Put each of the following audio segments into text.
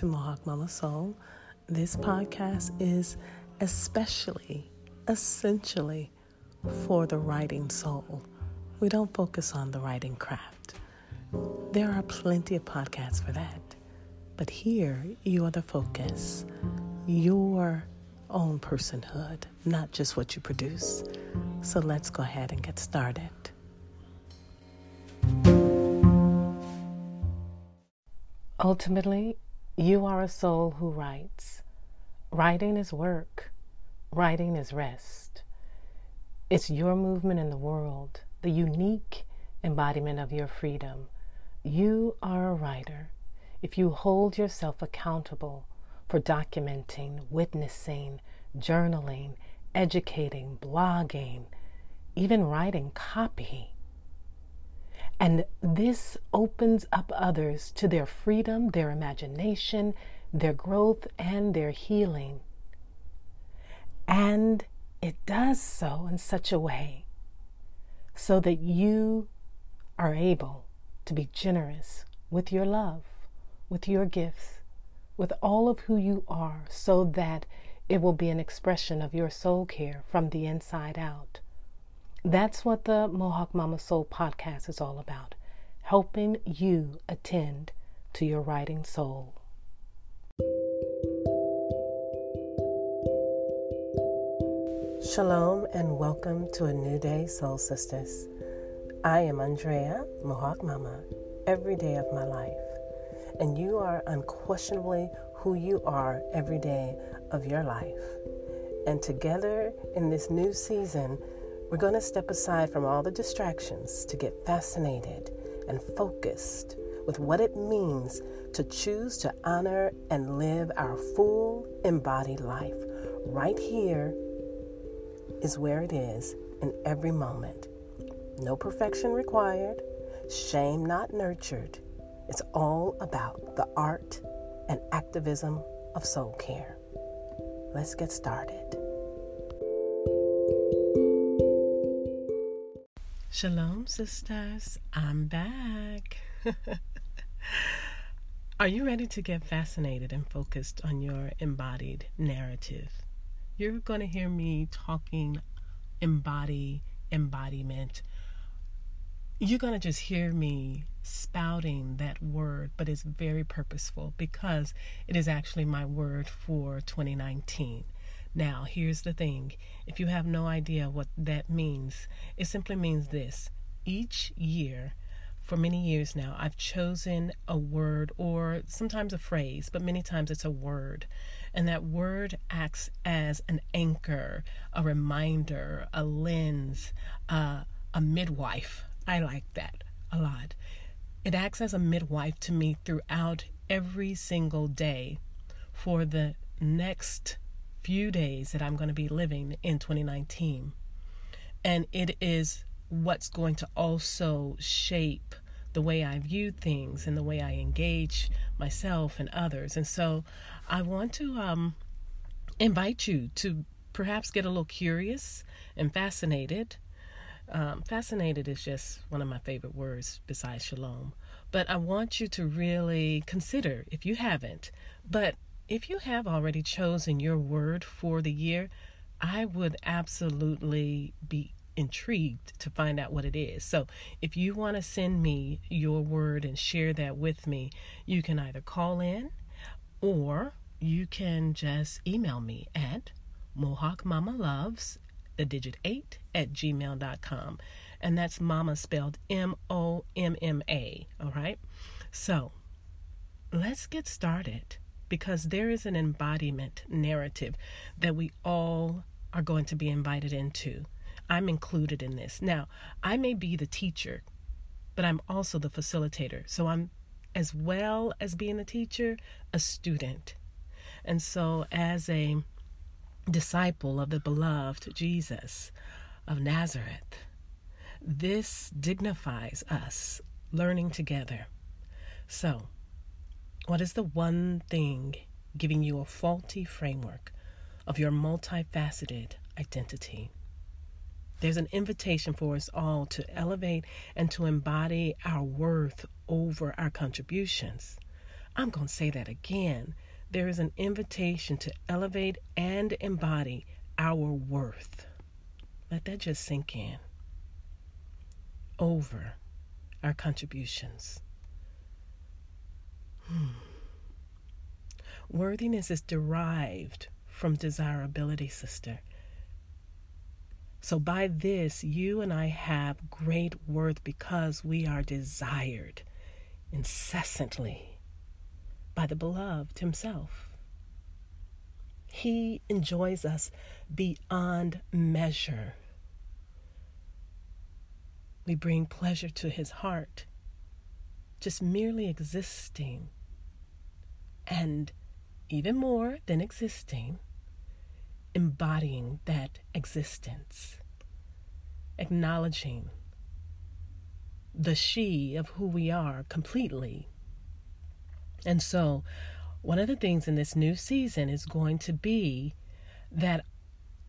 to Mohawk Mama Soul. This podcast is especially, essentially for the writing soul. We don't focus on the writing craft. There are plenty of podcasts for that. But here, you are the focus, your own personhood, not just what you produce. So let's go ahead and get started. Ultimately, you are a soul who writes. Writing is work, writing is rest. It's your movement in the world, the unique embodiment of your freedom. You are a writer if you hold yourself accountable for documenting, witnessing, journaling, educating, blogging, even writing copy. And this opens up others to their freedom, their imagination, their growth, and their healing. And it does so in such a way so that you are able to be generous with your love, with your gifts, with all of who you are, so that it will be an expression of your soul care from the inside out. That's what the Mohawk Mama Soul podcast is all about helping you attend to your writing soul. Shalom and welcome to a new day, Soul Sisters. I am Andrea, Mohawk Mama, every day of my life, and you are unquestionably who you are every day of your life. And together in this new season, we're going to step aside from all the distractions to get fascinated and focused with what it means to choose to honor and live our full embodied life. Right here is where it is in every moment. No perfection required, shame not nurtured. It's all about the art and activism of soul care. Let's get started. Shalom, sisters. I'm back. Are you ready to get fascinated and focused on your embodied narrative? You're going to hear me talking embody, embodiment. You're going to just hear me spouting that word, but it's very purposeful because it is actually my word for 2019. Now, here's the thing if you have no idea what that means, it simply means this each year, for many years now, I've chosen a word or sometimes a phrase, but many times it's a word. And that word acts as an anchor, a reminder, a lens, uh, a midwife. I like that a lot. It acts as a midwife to me throughout every single day for the next few days that I'm going to be living in 2019. And it is what's going to also shape the way I view things and the way I engage myself and others. And so I want to um, invite you to perhaps get a little curious and fascinated. Um, fascinated is just one of my favorite words besides shalom. But I want you to really consider, if you haven't, but if you have already chosen your word for the year, I would absolutely be intrigued to find out what it is. So, if you want to send me your word and share that with me, you can either call in or you can just email me at mohawkmamaloves, the digit 8, at gmail.com. And that's mama spelled M O M M A. All right. So, let's get started because there is an embodiment narrative that we all are going to be invited into. I'm included in this. Now, I may be the teacher, but I'm also the facilitator. So I'm, as well as being a teacher, a student. And so, as a disciple of the beloved Jesus of Nazareth, this dignifies us learning together. So, what is the one thing giving you a faulty framework of your multifaceted identity? There's an invitation for us all to elevate and to embody our worth over our contributions. I'm going to say that again. There is an invitation to elevate and embody our worth. Let that just sink in. Over our contributions. Hmm. Worthiness is derived from desirability, sister. So, by this, you and I have great worth because we are desired incessantly by the beloved himself. He enjoys us beyond measure. We bring pleasure to his heart, just merely existing, and even more than existing, embodying that existence, acknowledging the she of who we are completely. And so, one of the things in this new season is going to be that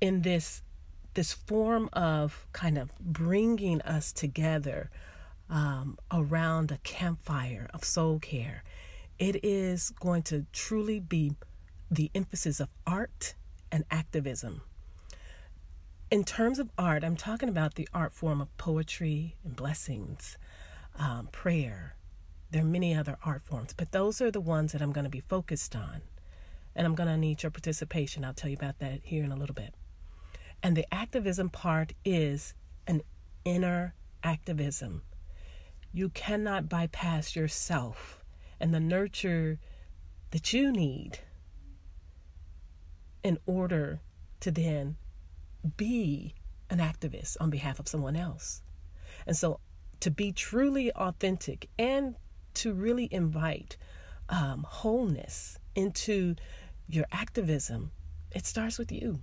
in this this form of kind of bringing us together um, around a campfire of soul care, it is going to truly be the emphasis of art and activism. In terms of art, I'm talking about the art form of poetry and blessings, um, prayer. There are many other art forms, but those are the ones that I'm going to be focused on. And I'm going to need your participation. I'll tell you about that here in a little bit. And the activism part is an inner activism. You cannot bypass yourself and the nurture that you need in order to then be an activist on behalf of someone else. And so to be truly authentic and to really invite um, wholeness into your activism, it starts with you.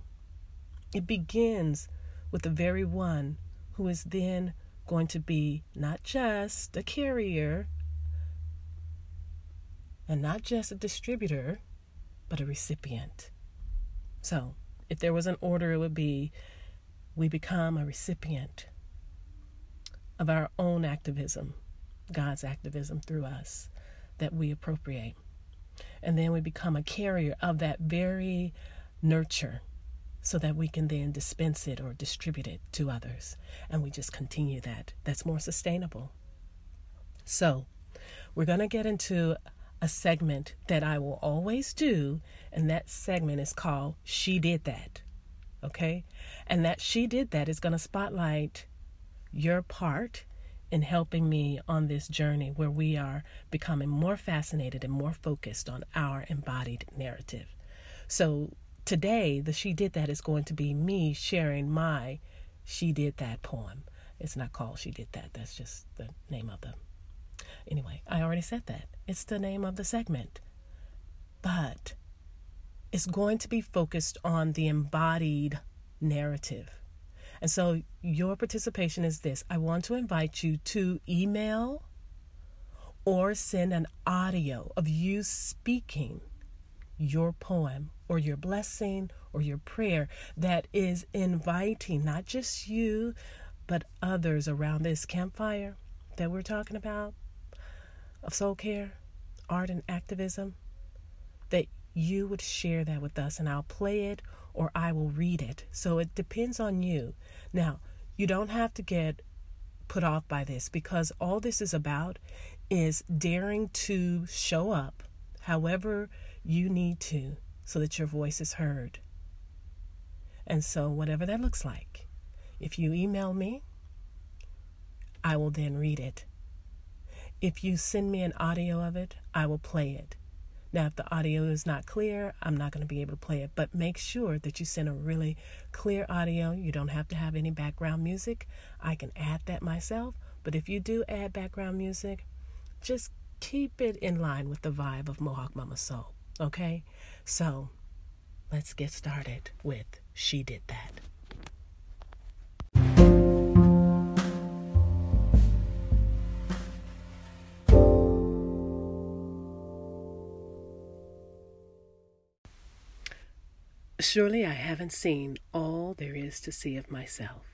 It begins with the very one who is then going to be not just a carrier and not just a distributor, but a recipient. So, if there was an order, it would be we become a recipient of our own activism, God's activism through us that we appropriate. And then we become a carrier of that very nurture so that we can then dispense it or distribute it to others. And we just continue that. That's more sustainable. So, we're going to get into a segment that I will always do, and that segment is called She Did That. Okay? And that She Did That is going to spotlight your part in helping me on this journey where we are becoming more fascinated and more focused on our embodied narrative. So, today, the She Did That is going to be me sharing my She Did That poem. It's not called She Did That, that's just the name of the Anyway, I already said that. It's the name of the segment. But it's going to be focused on the embodied narrative. And so your participation is this I want to invite you to email or send an audio of you speaking your poem or your blessing or your prayer that is inviting not just you, but others around this campfire that we're talking about of soul care, art, and activism, that you would share that with us and I'll play it or I will read it. So it depends on you. Now, you don't have to get put off by this because all this is about is daring to show up however you need to so that your voice is heard. And so, whatever that looks like, if you email me, I will then read it if you send me an audio of it, I will play it. Now, if the audio is not clear, I'm not going to be able to play it, but make sure that you send a really clear audio. You don't have to have any background music. I can add that myself, but if you do add background music, just keep it in line with the vibe of Mohawk Mama Soul, okay? So, let's get started with She Did That. Surely I haven't seen all there is to see of myself.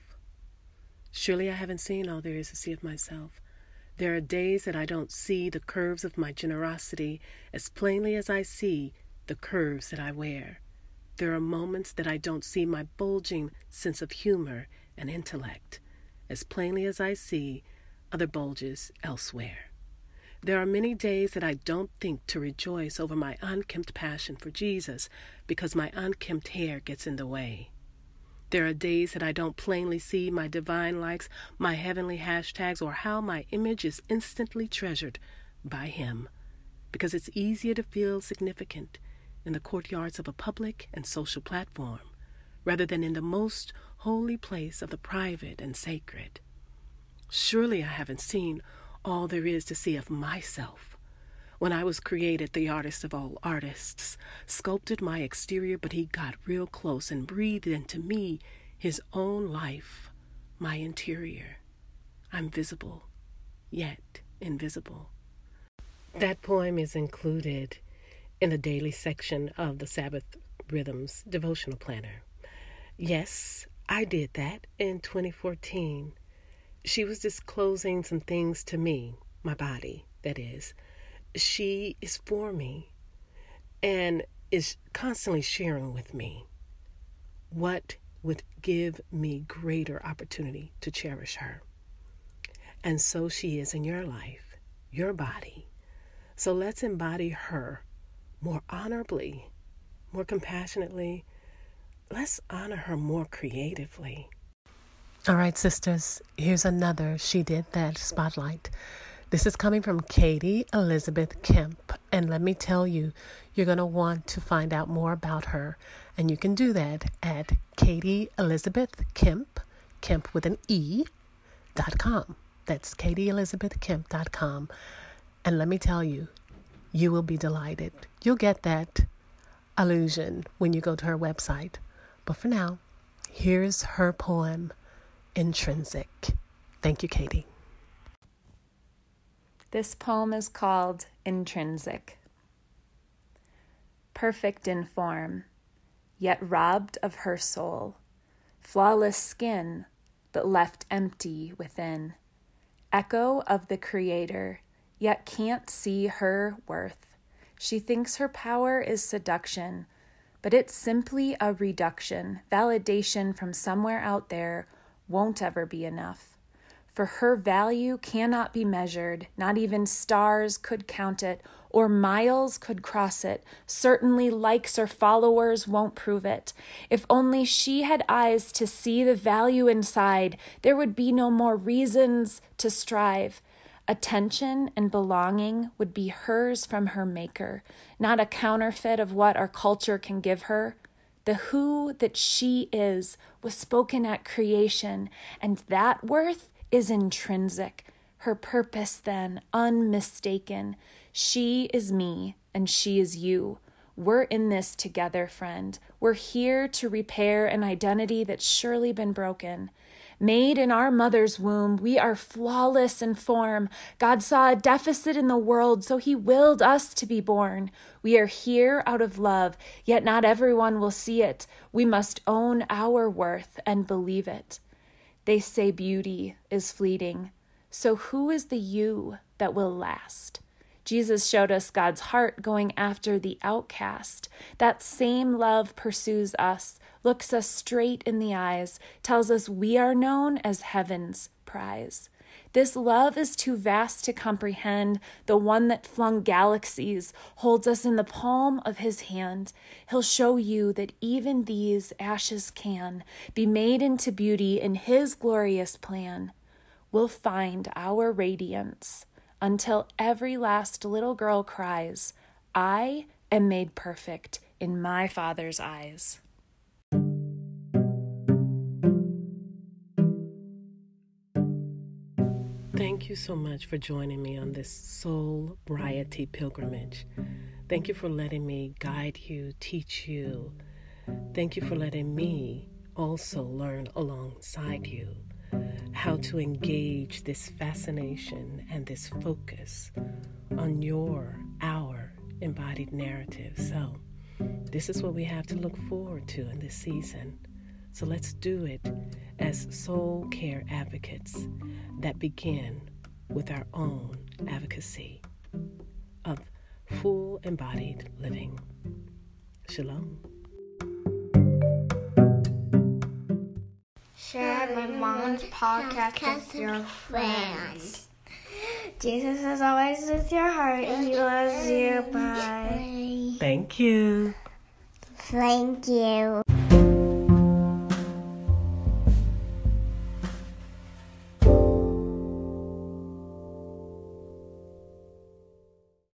Surely I haven't seen all there is to see of myself. There are days that I don't see the curves of my generosity as plainly as I see the curves that I wear. There are moments that I don't see my bulging sense of humor and intellect as plainly as I see other bulges elsewhere. There are many days that I don't think to rejoice over my unkempt passion for Jesus because my unkempt hair gets in the way. There are days that I don't plainly see my divine likes, my heavenly hashtags, or how my image is instantly treasured by Him, because it's easier to feel significant in the courtyards of a public and social platform rather than in the most holy place of the private and sacred. Surely I haven't seen all there is to see of myself when I was created the artist of all artists, sculpted my exterior, but he got real close and breathed into me his own life, my interior. I'm visible, yet invisible. That poem is included in the daily section of the Sabbath Rhythms devotional planner. Yes, I did that in 2014. She was disclosing some things to me, my body, that is, she is for me and is constantly sharing with me what would give me greater opportunity to cherish her. And so she is in your life, your body. So let's embody her more honorably, more compassionately. Let's honor her more creatively. All right, sisters, here's another She Did That spotlight. This is coming from Katie Elizabeth Kemp. And let me tell you, you're going to want to find out more about her. And you can do that at Katie Elizabeth Kemp, Kemp with an E, dot com. That's katieelizabethkemp.com. And let me tell you, you will be delighted. You'll get that illusion when you go to her website. But for now, here's her poem, Intrinsic. Thank you, Katie. This poem is called Intrinsic. Perfect in form, yet robbed of her soul, flawless skin, but left empty within. Echo of the Creator, yet can't see her worth. She thinks her power is seduction, but it's simply a reduction. Validation from somewhere out there won't ever be enough for her value cannot be measured, not even stars could count it, or miles could cross it. Certainly, likes or followers won't prove it. If only she had eyes to see the value inside, there would be no more reasons to strive. Attention and belonging would be hers from her Maker, not a counterfeit of what our culture can give her. The who that she is was spoken at creation, and that worth is intrinsic, her purpose then unmistaken. She is me and she is you. We're in this together, friend. We're here to repair an identity that's surely been broken. Made in our mother's womb, we are flawless in form. God saw a deficit in the world, so he willed us to be born. We are here out of love, yet not everyone will see it. We must own our worth and believe it. They say beauty is fleeting. So, who is the you that will last? Jesus showed us God's heart going after the outcast. That same love pursues us, looks us straight in the eyes, tells us we are known as heaven's prize. This love is too vast to comprehend. The one that flung galaxies holds us in the palm of his hand. He'll show you that even these ashes can be made into beauty in his glorious plan. We'll find our radiance until every last little girl cries, I am made perfect in my Father's eyes. Thank you so much for joining me on this soul variety pilgrimage. Thank you for letting me guide you, teach you. Thank you for letting me also learn alongside you how to engage this fascination and this focus on your, our embodied narrative. So, this is what we have to look forward to in this season. So let's do it as soul care advocates that begin with our own advocacy of full embodied living. Shalom. Share my mom's podcast with your friends. Jesus is always with your heart. He loves you. Bye. Thank you. Thank you.